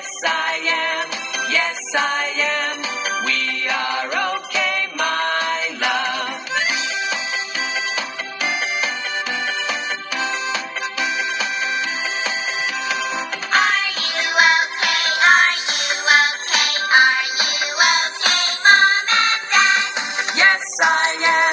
Yes, I am. Yes, I am. We are okay, my love. Are you okay? Are you okay? Are you okay, Mom and Dad? Yes, I am.